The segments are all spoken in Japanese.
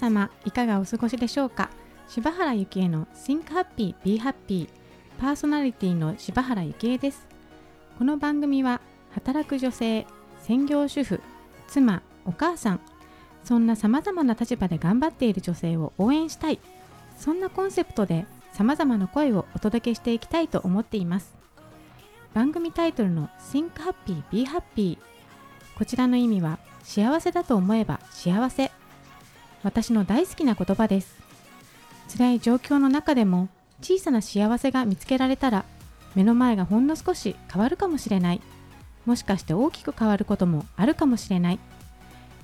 様いかがお過ごしでしょうか？柴原幸恵の Think Happy Be Happy パーソナリティの柴原幸恵です。この番組は働く女性専業主婦妻お母さんそんな様々な立場で頑張っている女性を応援したいそんなコンセプトで様々な声をお届けしていきたいと思っています。番組タイトルの Think Happy Be Happy こちらの意味は幸せだと思えば幸せ私の大好きな言葉です。辛い状況の中でも小さな幸せが見つけられたら目の前がほんの少し変わるかもしれない。もしかして大きく変わることもあるかもしれない。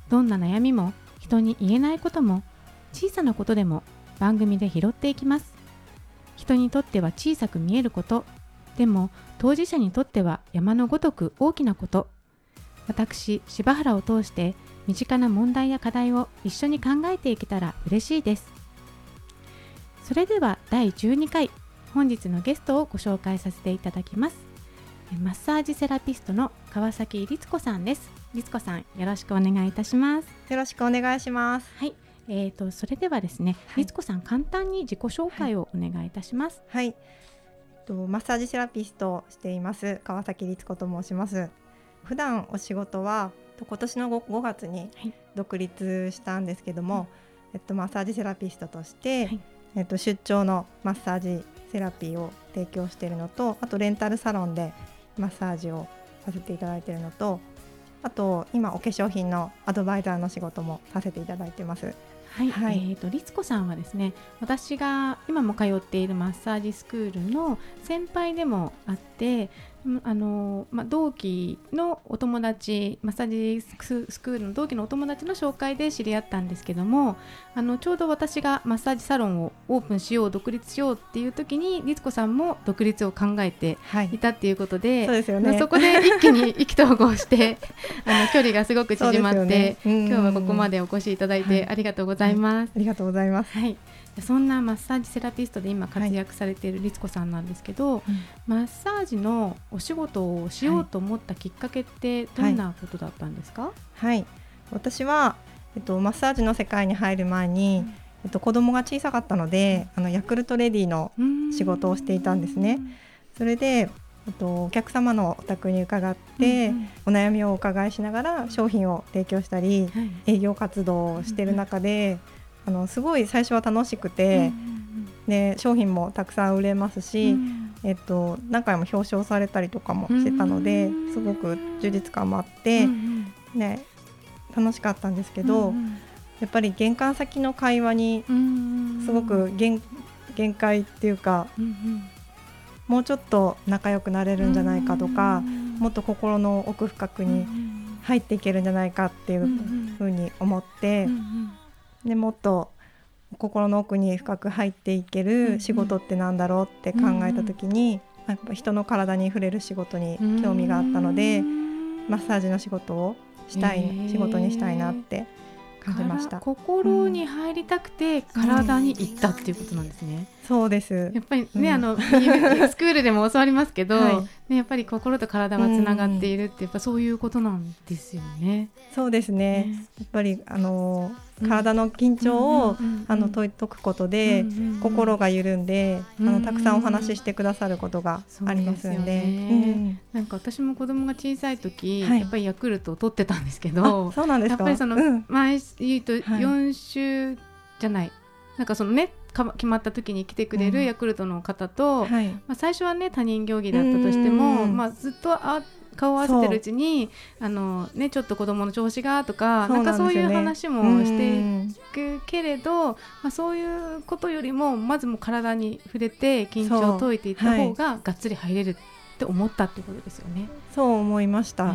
どんな悩みも人に言えないことも小さなことでも番組で拾っていきます。人にとっては小さく見えること。でも当事者にとっては山のごとく大きなこと。私柴原を通して身近な問題や課題を一緒に考えていけたら嬉しいです。それでは第12回本日のゲストをご紹介させていただきます。マッサージセラピストの川崎律子さんです。律子さんよろしくお願いいたします。よろしくお願いします。はい。えーと、それではですね、はい、律子さん簡単に自己紹介をお願いいたします。はい、はい、とマッサージセラピストをしています川崎律子と申します。普段お仕事は今年の 5, 5月に独立したんですけども、はい、えっとマッサージセラピストとして、えっと出張のマッサージセラピーを提供しているのと、あとレンタルサロンでマッサージをさせていただいているのと、あと今お化粧品のアドバイザーの仕事もさせていただいてます。はい、はい、えーと、律子さんはですね私が今も通っているマッサージスクールの先輩でもあってあのまあ、同期のお友達マッサージスクールの同期のお友達の紹介で知り合ったんですけどもあのちょうど私がマッサージサロンをオープンしよう独立しようっていう時に律子さんも独立を考えてい。たっていうことで、はい、そうですよね、そこで一気に意気投合して あの距離がすごく縮まって、ね、今日はここまでお越しいただいてありがとうございます。はい、ありがとうございます、はいそんなマッサージセラピストで今活躍されている律子さんなんですけど、はい。マッサージのお仕事をしようと思ったきっかけってどんなことだったんですか、はい、はい、私は、えっと、マッサージの世界に入る前に、うん。えっと、子供が小さかったので、あのヤクルトレディの仕事をしていたんですね。それでえっと、お客様のお宅に伺って、うんうん、お悩みをお伺いしながら商品を提供したり、はい、営業活動をしている中で、あのすごい最初は楽しくて、で商品もたくさん売れますし、えっと、何回も表彰されたりとかもしてたので、すごく充実感もあって、ね、楽しかったんですけど、やっぱり玄関先の会話にすごく限限界っていうか、もうちょっと仲良くなれるんじゃないかとか、もっと心の奥深くに入っていけるんじゃないかっていうふうに思って。でもっと心の奥に深く入っていける仕事ってなんだろうって考えた時に、やっぱ人の体に触れる仕事に興味があったので、マッサージの仕事をしたい、仕事にしたいなって感じました。心に入りたくて体に行ったっていうことなんですね、うん、そうです。やっぱりね、うん、あのスクールでも教わりますけど、はい、ね、やっぱり心と体はつながっているってやっぱそういうことなんですよね。そうですね、ね、やっぱりあの体の緊張を、あの解解くことで、心が緩んで、あのたくさんお話ししてくださることがありますんで、ね、なんか私も子供が小さい時、はい、やっぱりヤクルトを取ってたんですけどそうなんですやっぱりその、前言うと4週じゃない、なんかそのね決まった時に来てくれるヤクルトの方と、うんはい、まあ、最初はね他人行儀だったとしても、まあ、ずっとあ顔を合わせてるうちにあの、ね、ちょっと子供の調子がとかなんかそういう話もしていくけれど、まあ、そういうことよりもまずも体に触れて緊張を解いていった方ががっつり入れるって思ったってことですよね。そう思いました。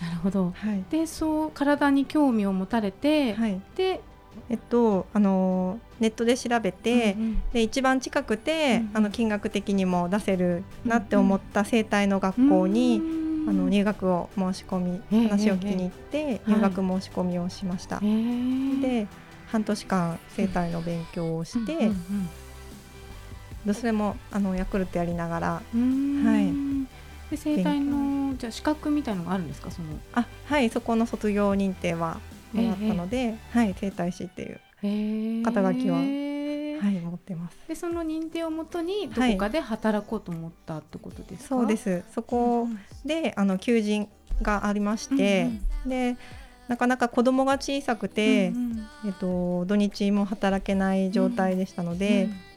なるほど。はい、でそう体に興味を持たれて、はい、でえっと、あのネットで調べて、うんうん、で一番近くて、うんあの金額的にも出せるなって思った整体の学校に、うん。あの入学を申し込み、話を聞きに行って、入学申し込みをしました。で半年間整体の勉強をして、うんうんうん、それもあのヤクルトやりながら、はい、で整体のじゃ資格みたいのがあるんですか？その。あはいそこの卒業認定はもらったので、えー、はい整体師っていう肩書きは、えー、はい持ってます。でその認定をもとにどこかで働こうと思ったってことですか、はい、そうです。そこで、あの求人がありまして、うんうん、でなかなか子供が小さくて、うんうん、えっと、土日も働けない状態でしたので、うんうん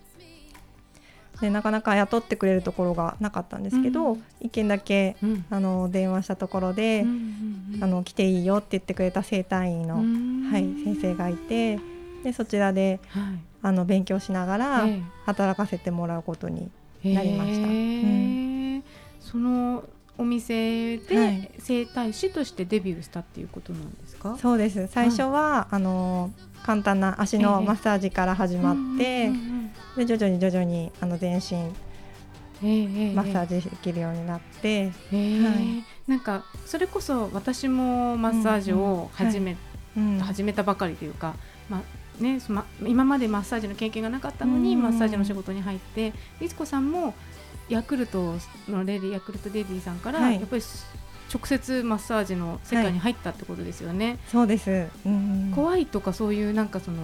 でなかなか雇ってくれるところがなかったんですけど、うん、1件だけ、うん、あの電話したところで、うんうんうん、あの来ていいよって言ってくれた整体院の、はい、先生がいてでそちらで、はい、あの勉強しながら働かせてもらうことになりました。うん、そのお店で整体師としてデビューしたっていうことなんですか、はい、そうです。最初は、あの簡単な足のマッサージから始まって、で徐々に徐々にあの全身マッサージできるようになって、はい、なんかそれこそ私もマッサージを始め,、始めたばかりというか、まあね、ま、今までマッサージの経験がなかったのに、マッサージの仕事に入って律子さんもヤクルトのレディヤクルトレディさんから、やっぱり直接マッサージの世界に入ったってことですよね。はい、そうです、うん、怖いとかそういうなんかその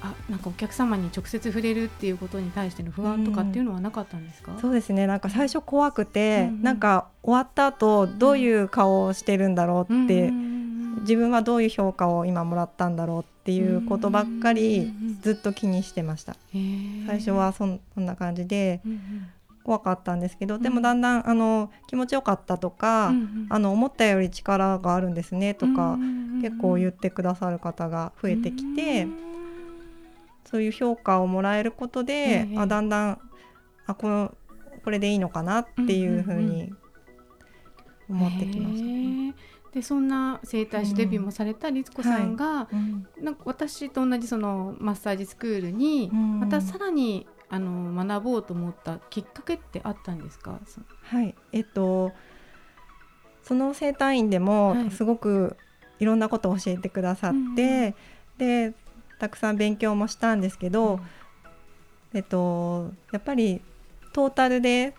あなんかお客様に直接触れるっていうことに対しての不安とかっていうのはなかったんですか、うん、そうですね。なんか最初怖くて、うんうん、なんか終わった後どういう顔をしてるんだろうって、うん、自分はどういう評価を今もらったんだろうっていうことばっかりずっと気にしてました、最初はそんな感じで、うんうん。怖かったんですけど、でもだんだんあの気持ちよかったとか、うんうん、あの思ったより力があるんですねとか、うんうん結構言ってくださる方が増えてきて、うん、そういう評価をもらえることで、うんうん、あだんだんあこのこれでいいのかなっていうふうに思ってきました、ね。でそんな整体師デビューもされた律子さんが、はい、なんか私と同じそのマッサージスクールにまたさらにあの学ぼうと思ったきっかけってあったんですか？はい。えっとその整体院でもすごくいろんなことを教えてくださって、うん、でたくさん勉強もしたんですけど、うん、えっとやっぱりトータルで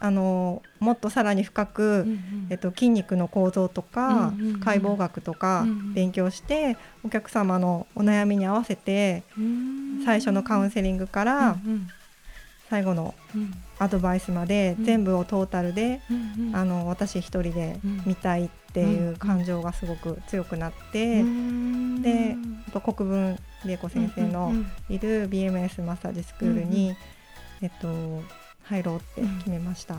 あのもっとさらに深く、うんうん、えっと、筋肉の構造とか、うんうん、解剖学とか勉強して、お客様のお悩みに合わせて、最初のカウンセリングから、最後のアドバイスまで、全部をトータルで、あの私一人で見たいっていう感情がすごく強くなって、で国分玲子先生のいる BMS マッサージスクールに、えっと入ろうって決めました。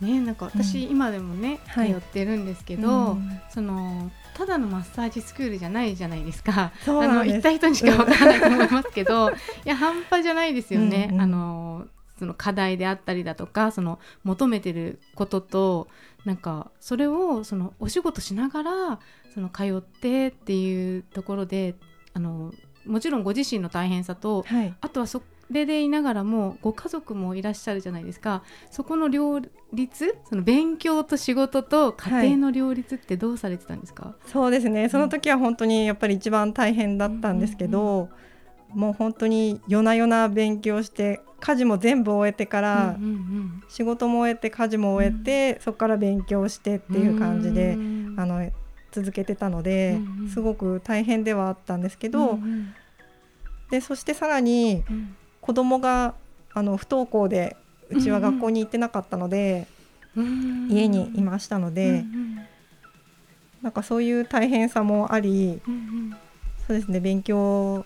ね、なんか私、今でもね、通ってるんですけど、そのただのマッサージスクールじゃないじゃないですか。あの行った人にしかわからないと思いますけど、いや半端じゃないですよね。うんうん、あのその課題であったりだとかその求めてることとなんかそれをそのお仕事しながらその通ってっていうところであのもちろんご自身の大変さと、はい、あとはそれでいながらもご家族もいらっしゃるじゃないですか。そこの両立その勉強と仕事と家庭の両立ってどうされてたんですか、はい、そうですね。その時は本当にやっぱり一番大変だったんですけど、うんうんうん、もう本当に夜な夜な勉強して家事も全部終えてから、うんうんうん、仕事も終えて家事も終えて、うん、そこから勉強してっていう感じで、あの続けてたので、うんうん、すごく大変ではあったんですけど、うんうん、でそしてさらに、子供があの不登校でうちは学校に行ってなかったので、うん、家にいましたので、うんうん、なんかそういう大変さもあり、うんうん、そうですね勉強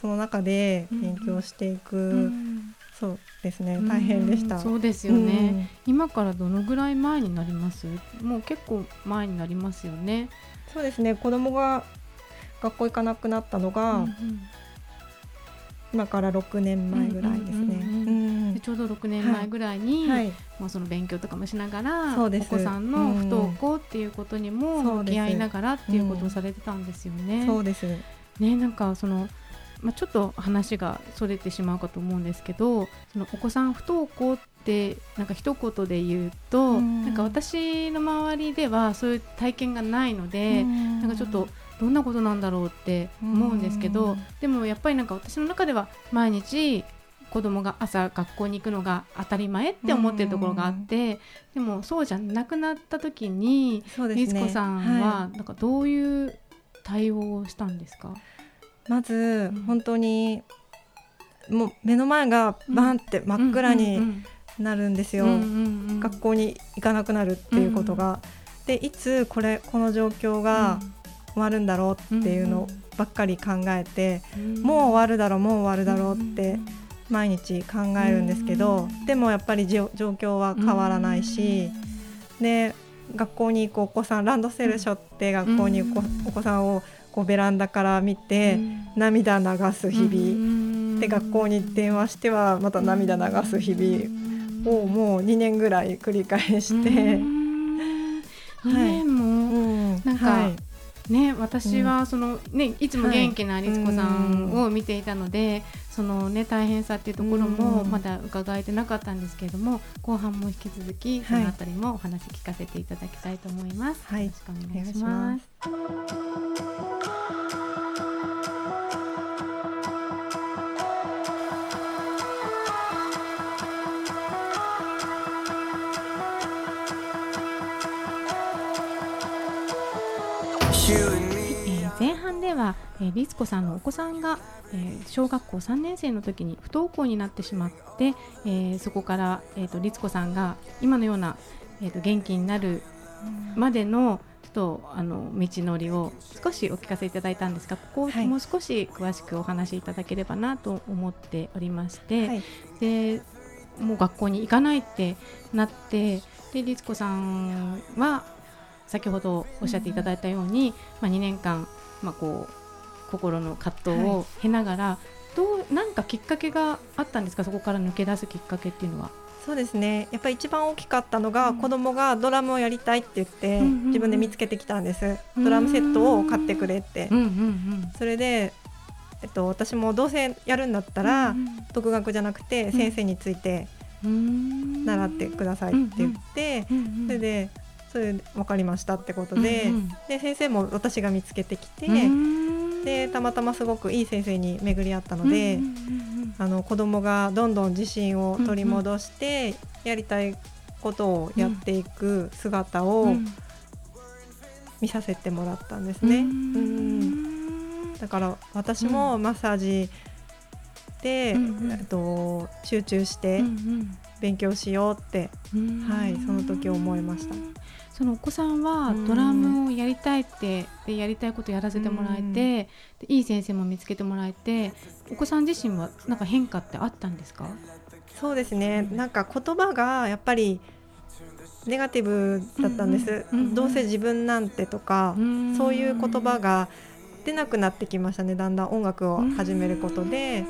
その中で勉強していく、うんうん、そうですね。大変でした、そうですよね、今からどのぐらい前になります？もう結構前になりますよね。そうですね。子供が学校行かなくなったのが、うんうん。今から6年前ぐらいですね。ちょうど6年前ぐらいに、はい、もうその勉強とかもしながらお子さんの不登校っていうことにも向き合いながらっていうことをされてたんですよね。そうです。ねなんかそのまあ、ちょっと話がそれてしまうかと思うんですけどそのお子さん不登校ってなんか一言で言うと、うん、なんか私の周りではそういう体験がないので、うん、なんかちょっとどんなことなんだろうって思うんですけどでもやっぱりなんか私の中では毎日子供が朝学校に行くのが当たり前って思ってるところがあってでもそうじゃなくなった時に、ね、子さんはなんかどういう対応したんですか？まず、本当にもう目の前がバンって真っ暗になるんですよ、学校に行かなくなるっていうことが。でいつこれこの状況が終わるんだろうっていうのばっかり考えて、もう終わるだろうもう終わるだろうって毎日考えるんですけど、でもやっぱり状況は変わらないし、で学校に行くお子さんランドセル背負って学校に行くお子さんをこうベランダから見て涙流す日々。で学校に電話してはまた涙流す日々をもう2年ぐらい繰り返して。はい、もなんか、はい、ね私はその、ねいつも元気な律子さんを見ていたので、そのね大変さっていうところもまだ伺えてなかったんですけれども、後半も引き続きそのあたりもお話聞かせていただきたいと思います。はい、よろしくお願いします。は、えー、律子さんのお子さんが、えー、小学校3年生の時に不登校になってしまって、えー、そこから、えーと、律子さんが今のような、えーと、元気になるまでのちょっとあの道のりを少しお聞かせいただいたんですがここをもう少し詳しくお話しいただければなと思っておりまして、はい、でもう学校に行かないってなってで律子さんは先ほどおっしゃっていただいたように、まあ、2年間まあ、こう心の葛藤を経ながら、はい、どうなんかきっかけがあったんですか？そこから抜け出すきっかけっていうのは。そうですね。やっぱり一番大きかったのが、うん、子供がドラムをやりたいって言って、うんうんうん、自分で見つけてきたんです、ドラムセットを買ってくれって、うんうんうん、それで、えっと、私もどうせやるんだったら、うんうん、独学じゃなくて先生について習ってくださいって言って、それでそれで分かりましたってことでうんうん、で先生も私が見つけてきてでたまたますごくいい先生に巡り合ったので、うんうんうん、あの子供がどんどん自信を取り戻して、やりたいことをやっていく姿を見させてもらったんですね。うん、だから私もマッサージで、うんうん、と集中して勉強しようって、はい、その時思いました。そのお子さんはドラムをやりたいってでやりたいことやらせてもらえて、でいい先生も見つけてもらえてお子さん自身はなんか変化ってあったんですか？そうですね、なんか言葉がやっぱりネガティブだったんです、うんうん、どうせ自分なんてとか、そういう言葉が出なくなってきましたねだんだん音楽を始めることで。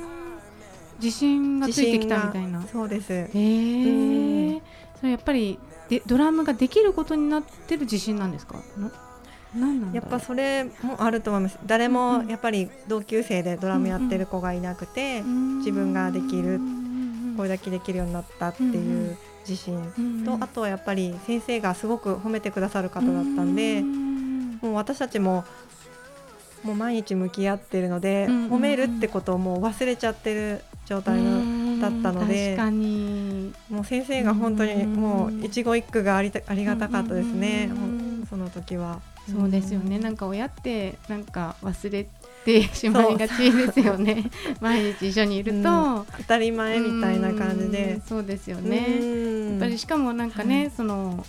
自信がついてきたみたいな。そうです。へえそれやっぱりでドラムができることになってる自信なんですか？やっぱそれもあると思います。誰もやっぱり同級生でドラムやってる子がいなくて、自分ができるこれだけできるようになったっていう自信。と、あとはやっぱり先生がすごく褒めてくださる方だったんで、もう私たちももう毎日向き合ってるので、褒めるってことをもう忘れちゃってる状態だったのでもう先生が本当にもう一期一句がありありがたかったですね、その時は。そうですよね、なんか親ってなんか忘れてしまいがちですよね。毎日一緒にいると、当たり前みたいな感じで。そうですよね。やっぱりしかもなんかね、はい、その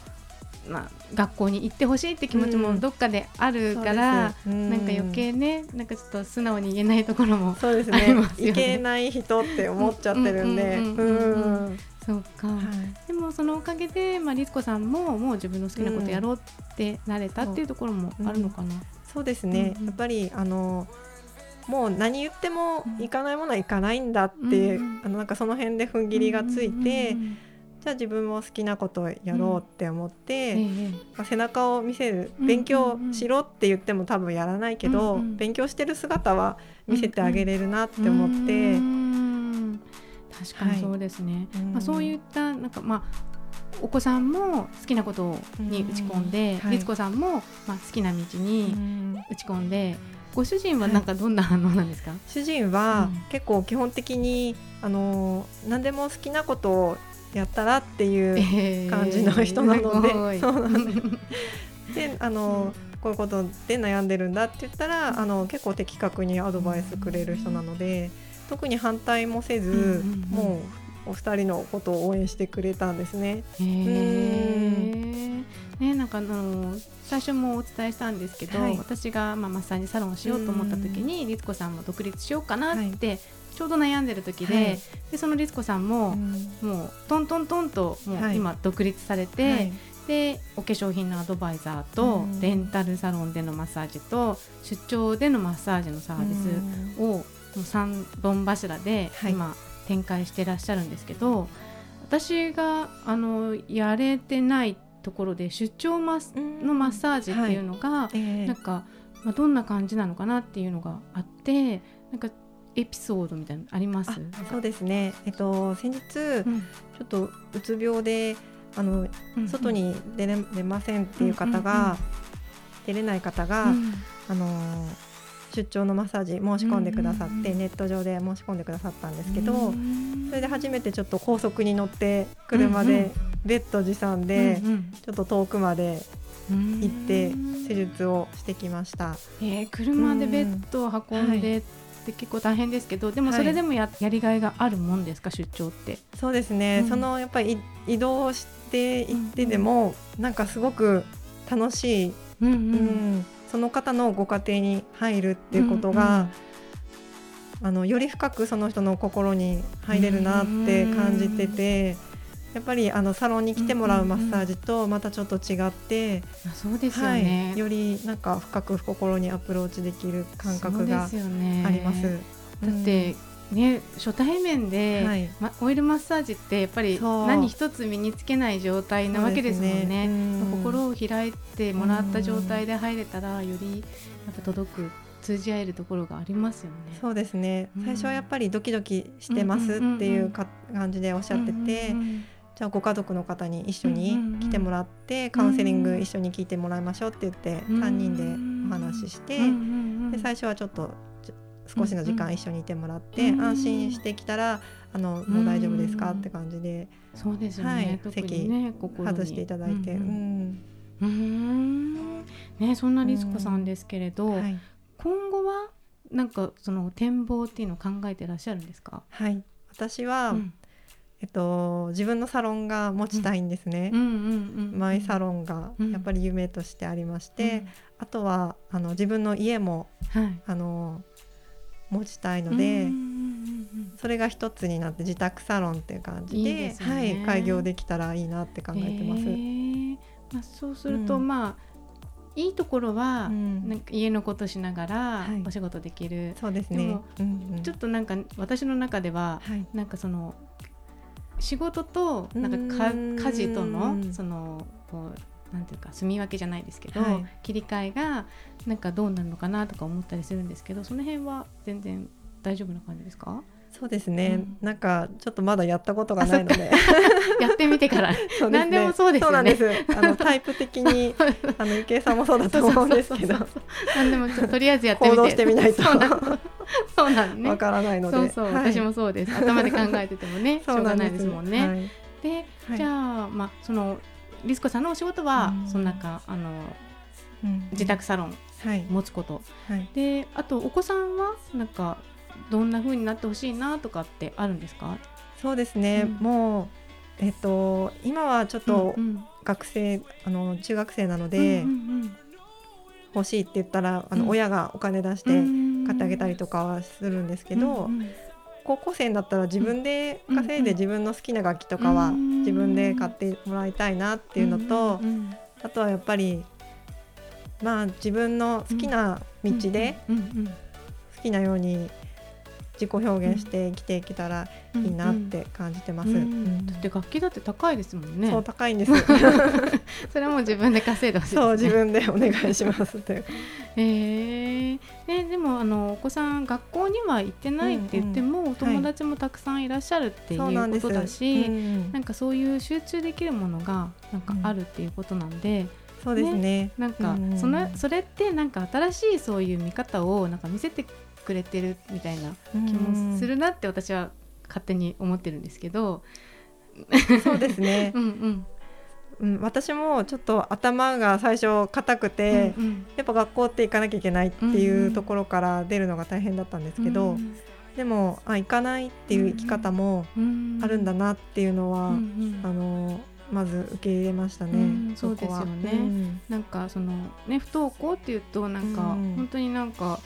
まあ、学校に行ってほしいって気持ちもどっかであるから、うん、なんか余計ねなんかちょっと素直に言えないところもそうですね。いけない人って思っちゃってるんで。そうか、はい、でもそのおかげで、まあ、律子さんももう自分の好きなことやろうってなれたっていうところもあるのかな、うん、そうですね、うんうん、やっぱりあのもう何言っても行かないものは行かないんだっていう、うん、あのなんかその辺で踏ん切りがついて、うんうんうんじゃあ自分も好きなことをやろうって思って、うんまあ、背中を見せる勉強しろって言っても多分やらないけど、うんうん、勉強してる姿は見せてあげれるなって思って。確かにそうですね、はい、まあ、そういったなんかまあお子さんも好きなことに打ち込んで、律、う、子、さんも、まあ、好きな道に打ち込んで、ご主人はなんかどんな反応なんですか、はい、主人は結構基本的にあの何でも好きなことをやったらっていう感じの人なので、えー、そうなんです。であのこういうことで悩んでるんだって言ったらあの結構的確にアドバイスくれる人なので特に反対もせず、もうお二人のことを応援してくれたんですね。へね、なんかあの最初もお伝えしたんですけど、はい、私がまあマッサージサロンをしようと思った時に律子さんも独立しようかなってちょうど悩んでる時ではい、でその律子さんも、もうトントントンともう今独立されて、はい、でお化粧品のアドバイザーと、レンタルサロンでのマッサージと出張でのマッサージのサービスを、もう3本柱で今展開してらっしゃるんですけど、私があのやれてないところで出張マスのマッサージっていうのが、はい。えー、なんか、まあ、どんな感じなのかなっていうのがあってなんかエピソードみたいなのあります？そうですね、えっと、先日、うん、ちょっとうつ病であの、外に出れ出ませんっていう方が、出れない方が、うん、あの出張のマッサージ申し込んでくださって、ネット上で申し込んでくださったんですけど、それで初めてちょっと高速に乗って車でベッド持参でちょっと遠くまで行って施術をしてきました。えー、車でベッドを運んで、って結構大変ですけどでもそれでもやはい、やりがいがあるもんですか出張って？そうですね、うん、そのやっぱり移動していってでも、うん、なんかすごく楽しい、うん、うん、その方のご家庭に入るっていうことが、あのより深くその人の心に入れるなって感じてて。やっぱりあのサロンに来てもらうマッサージとまたちょっと違って、そうですよね、はい、よりなんか深く心にアプローチできる感覚があります。すね、だって、ね、初対面で、はい。ま、オイルマッサージってやっぱり何一つ身につけない状態なわけですもんね。ね。心を開いてもらった状態で入れたらよりやっぱ届く通じ合えるところがありますよね。そうですね。最初はやっぱりドキドキしてますっていうか感じでおっしゃってて、じゃあご家族の方に一緒に来てもらって、カウンセリング一緒に聞いてもらいましょうって言って3人でお話しして、で最初はちょっと少しの時間一緒にいてもらって、安心してきたらあのもう大丈夫ですかって感じで、そうですね、はい、席外していただいて。ね、そんなリスコさんですけれど、はい、今後はなんかその展望っていうのを考えてらっしゃるんですか？はい。私は、うん、えっと、自分のサロンが持ちたいんですね、マイサロンがやっぱり夢としてありまして、うん、あとはあの自分の家も、はい、あの持ちたいので、それが一つになって自宅サロンっていう感じで、ね、はい、開業できたらいいなって考えてます。えー、まあ、そうすると、うん、まあいいところは、うん、なんか家のことしながらお仕事できる、はい、そうですね、ちょっとなんか私の中では、はい、なんかその仕事となんか家事とのそのこうなんていうか住み分けじゃないですけど、はい、切り替えがなんかどうなるのかなとか思ったりするんですけどその辺は全然大丈夫な感じですか？そうですね、うん、なんかちょっとまだやったことがないので。やってみてから、ね、何でもそうですよね。あのタイプ的に あのゆけいさんもそうだと思うんですけど。何でもとりあえずやってみて。行動してみないと。そうなんねわからないので。そうそう、はい、私もそうです。頭で考えててもね しょうがないですもんね、はい、で、じゃあまあそのリスコさんのお仕事は、うん、その中あの、うん、自宅サロン持つこと、はい、であとお子さんはなんかどんな風になってほしいなとかってあるんですか？そうですね、うん、もうえっと今はちょっと学生、うん。うん、あの中学生なので、うんうんうん、欲しいって言ったらあの、親がお金出して買ってあげたりとかはするんですけど、うんうん、高校生だったら自分で稼いで自分の好きな楽器とかは自分で買ってもらいたいなっていうのと、あとはやっぱりまあ自分の好きな道で好きなように自己表現して生きていけたらいいなって感じてます。だって楽器だって高いですもんね。そう高いんです。それも自分で稼いでほしい、ね、そう自分でお願いしますという。えー、ねでもあのお子さん学校には行ってないって言っても、うんうん、お友達もたくさんいらっしゃるっていうことだし、はい、なんなんかそういう集中できるものがなんかあるっていうことなんで。うんそうですね、ね、なんか、そのそれってなんか新しいそういう見方をなんか見せてくれてるみたいな気もするなって私は勝手に思ってるんですけど。そうですね。うん、うん。うん、私もちょっと頭が最初硬くて、うんうん、やっぱ学校って行かなきゃいけないっていうところから出るのが大変だったんですけど、うんうん、でもあ行かないっていう生き方もあるんだなっていうのは、うんうん、あのまず受け入れましたね。うん、そうですよね、うん、なんかそのね不登校っていうとなんか、本当になんか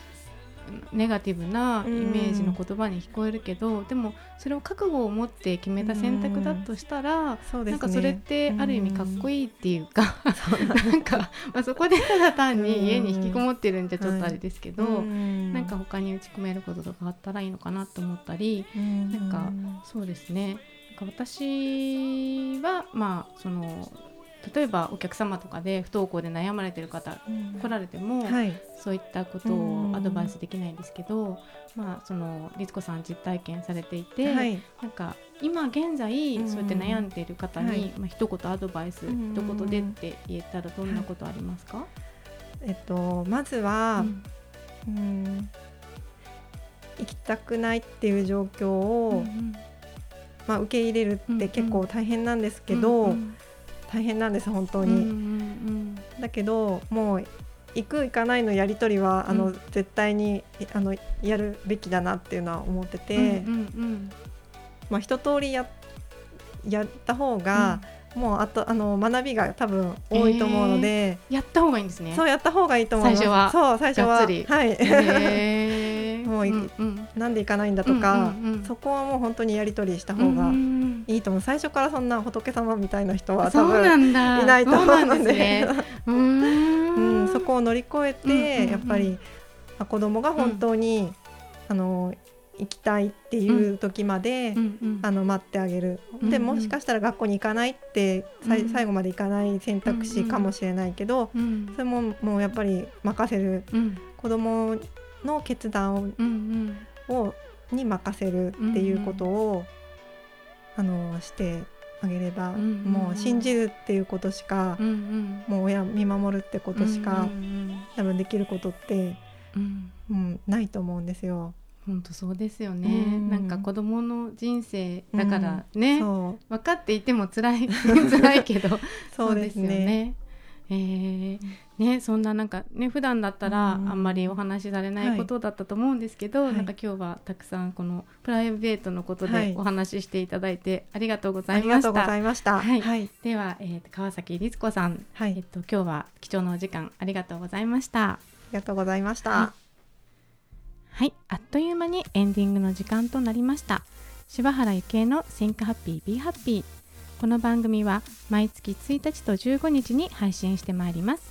ネガティブなイメージの言葉に聞こえるけど、うん、でもそれを覚悟を持って決めた選択だとしたら、うん。ね、なんかそれってある意味かっこいいっていうか、うん、なんか、まあ、そこでただ単に家に引きこもってるんじゃちょっとあれですけど、うん、なんか他に打ち込めることとかあったらいいのかなと思ったり、うん、なんかそうですね。なんか私はまあその例えばお客様とかで不登校で悩まれてる方、来られても、はい、そういったことをアドバイスできないんですけど、まあ、その律子さん実体験されていて、はい、なんか今現在そうやって悩んでいる方に、はい、まあ一言アドバイス、一言でって言えたらどんなことありますか、えっと、まずは、うん、行きたくないっていう状況を、うんうん、まあ、受け入れるって結構大変なんですけど、うんうん大変なんです本当に、うんうんうん、だけどもう行く行かないのやり取りは、あの絶対にあのやるべきだなっていうのは思ってて、うんうんうん、まあ、一通りややった方が、うん、もうあとあの学びが多分多いと思うので、えー、やった方がいいんですね。そうやった方がいいと思います。最初は。そう最初は。はい、えー、もう、うんうん、なんで行かないんだとか、うんうんうん、そこはもう本当にやり取りした方がいいと思う。最初からそんな仏様みたいな人は多分いないと思うので。ね、うん、そこを乗り越えて、うんうんうん、やっぱり子供が本当に、うん、あの行きたいっていう時まで、うん、あの待ってあげる、うん、でもしかしたら学校に行かないって、うん、最後まで行かない選択肢かもしれないけど、それももうやっぱり任せる、子供の決断を,、をに任せるっていうことを、あのしてあげれば、うんうん、もう信じるっていうことしか、うんうん、もう親見守るってことしか、うんうん、多分できることって、うん。うん、ないと思うんですよ。本当そうですよね、うん、なんか子供の人生だからね、うん、分かっていても辛い辛いけどそうですよね。えー、ね、そんななんかね普段だったらあんまりお話しされないことだったと思うんですけど、はい、なんか今日はたくさんこのプライベートのことでお話ししていただいてありがとうございました。ありがとうございました。はい。はい、では、えー、川崎律子さん、はい、えっと今日は貴重なお時間ありがとうございました。ありがとうございました。はい、はい、あっという間にエンディングの時間となりました。柴原ゆきえの Think Happy Be Happy この番組は毎月1日と15日に配信してまいります。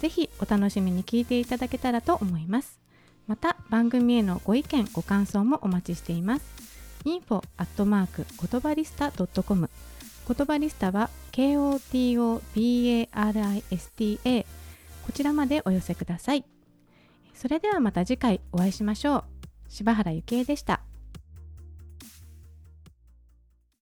ぜひお楽しみに聞いていただけたらと思います。また番組へのご意見ご感想もお待ちしています。info アットマーク言葉リスタ .com 言葉リスタは KOTOBARISTA こちらまでお寄せください。それではまた次回お会いしましょう。柴原ゆきえでした。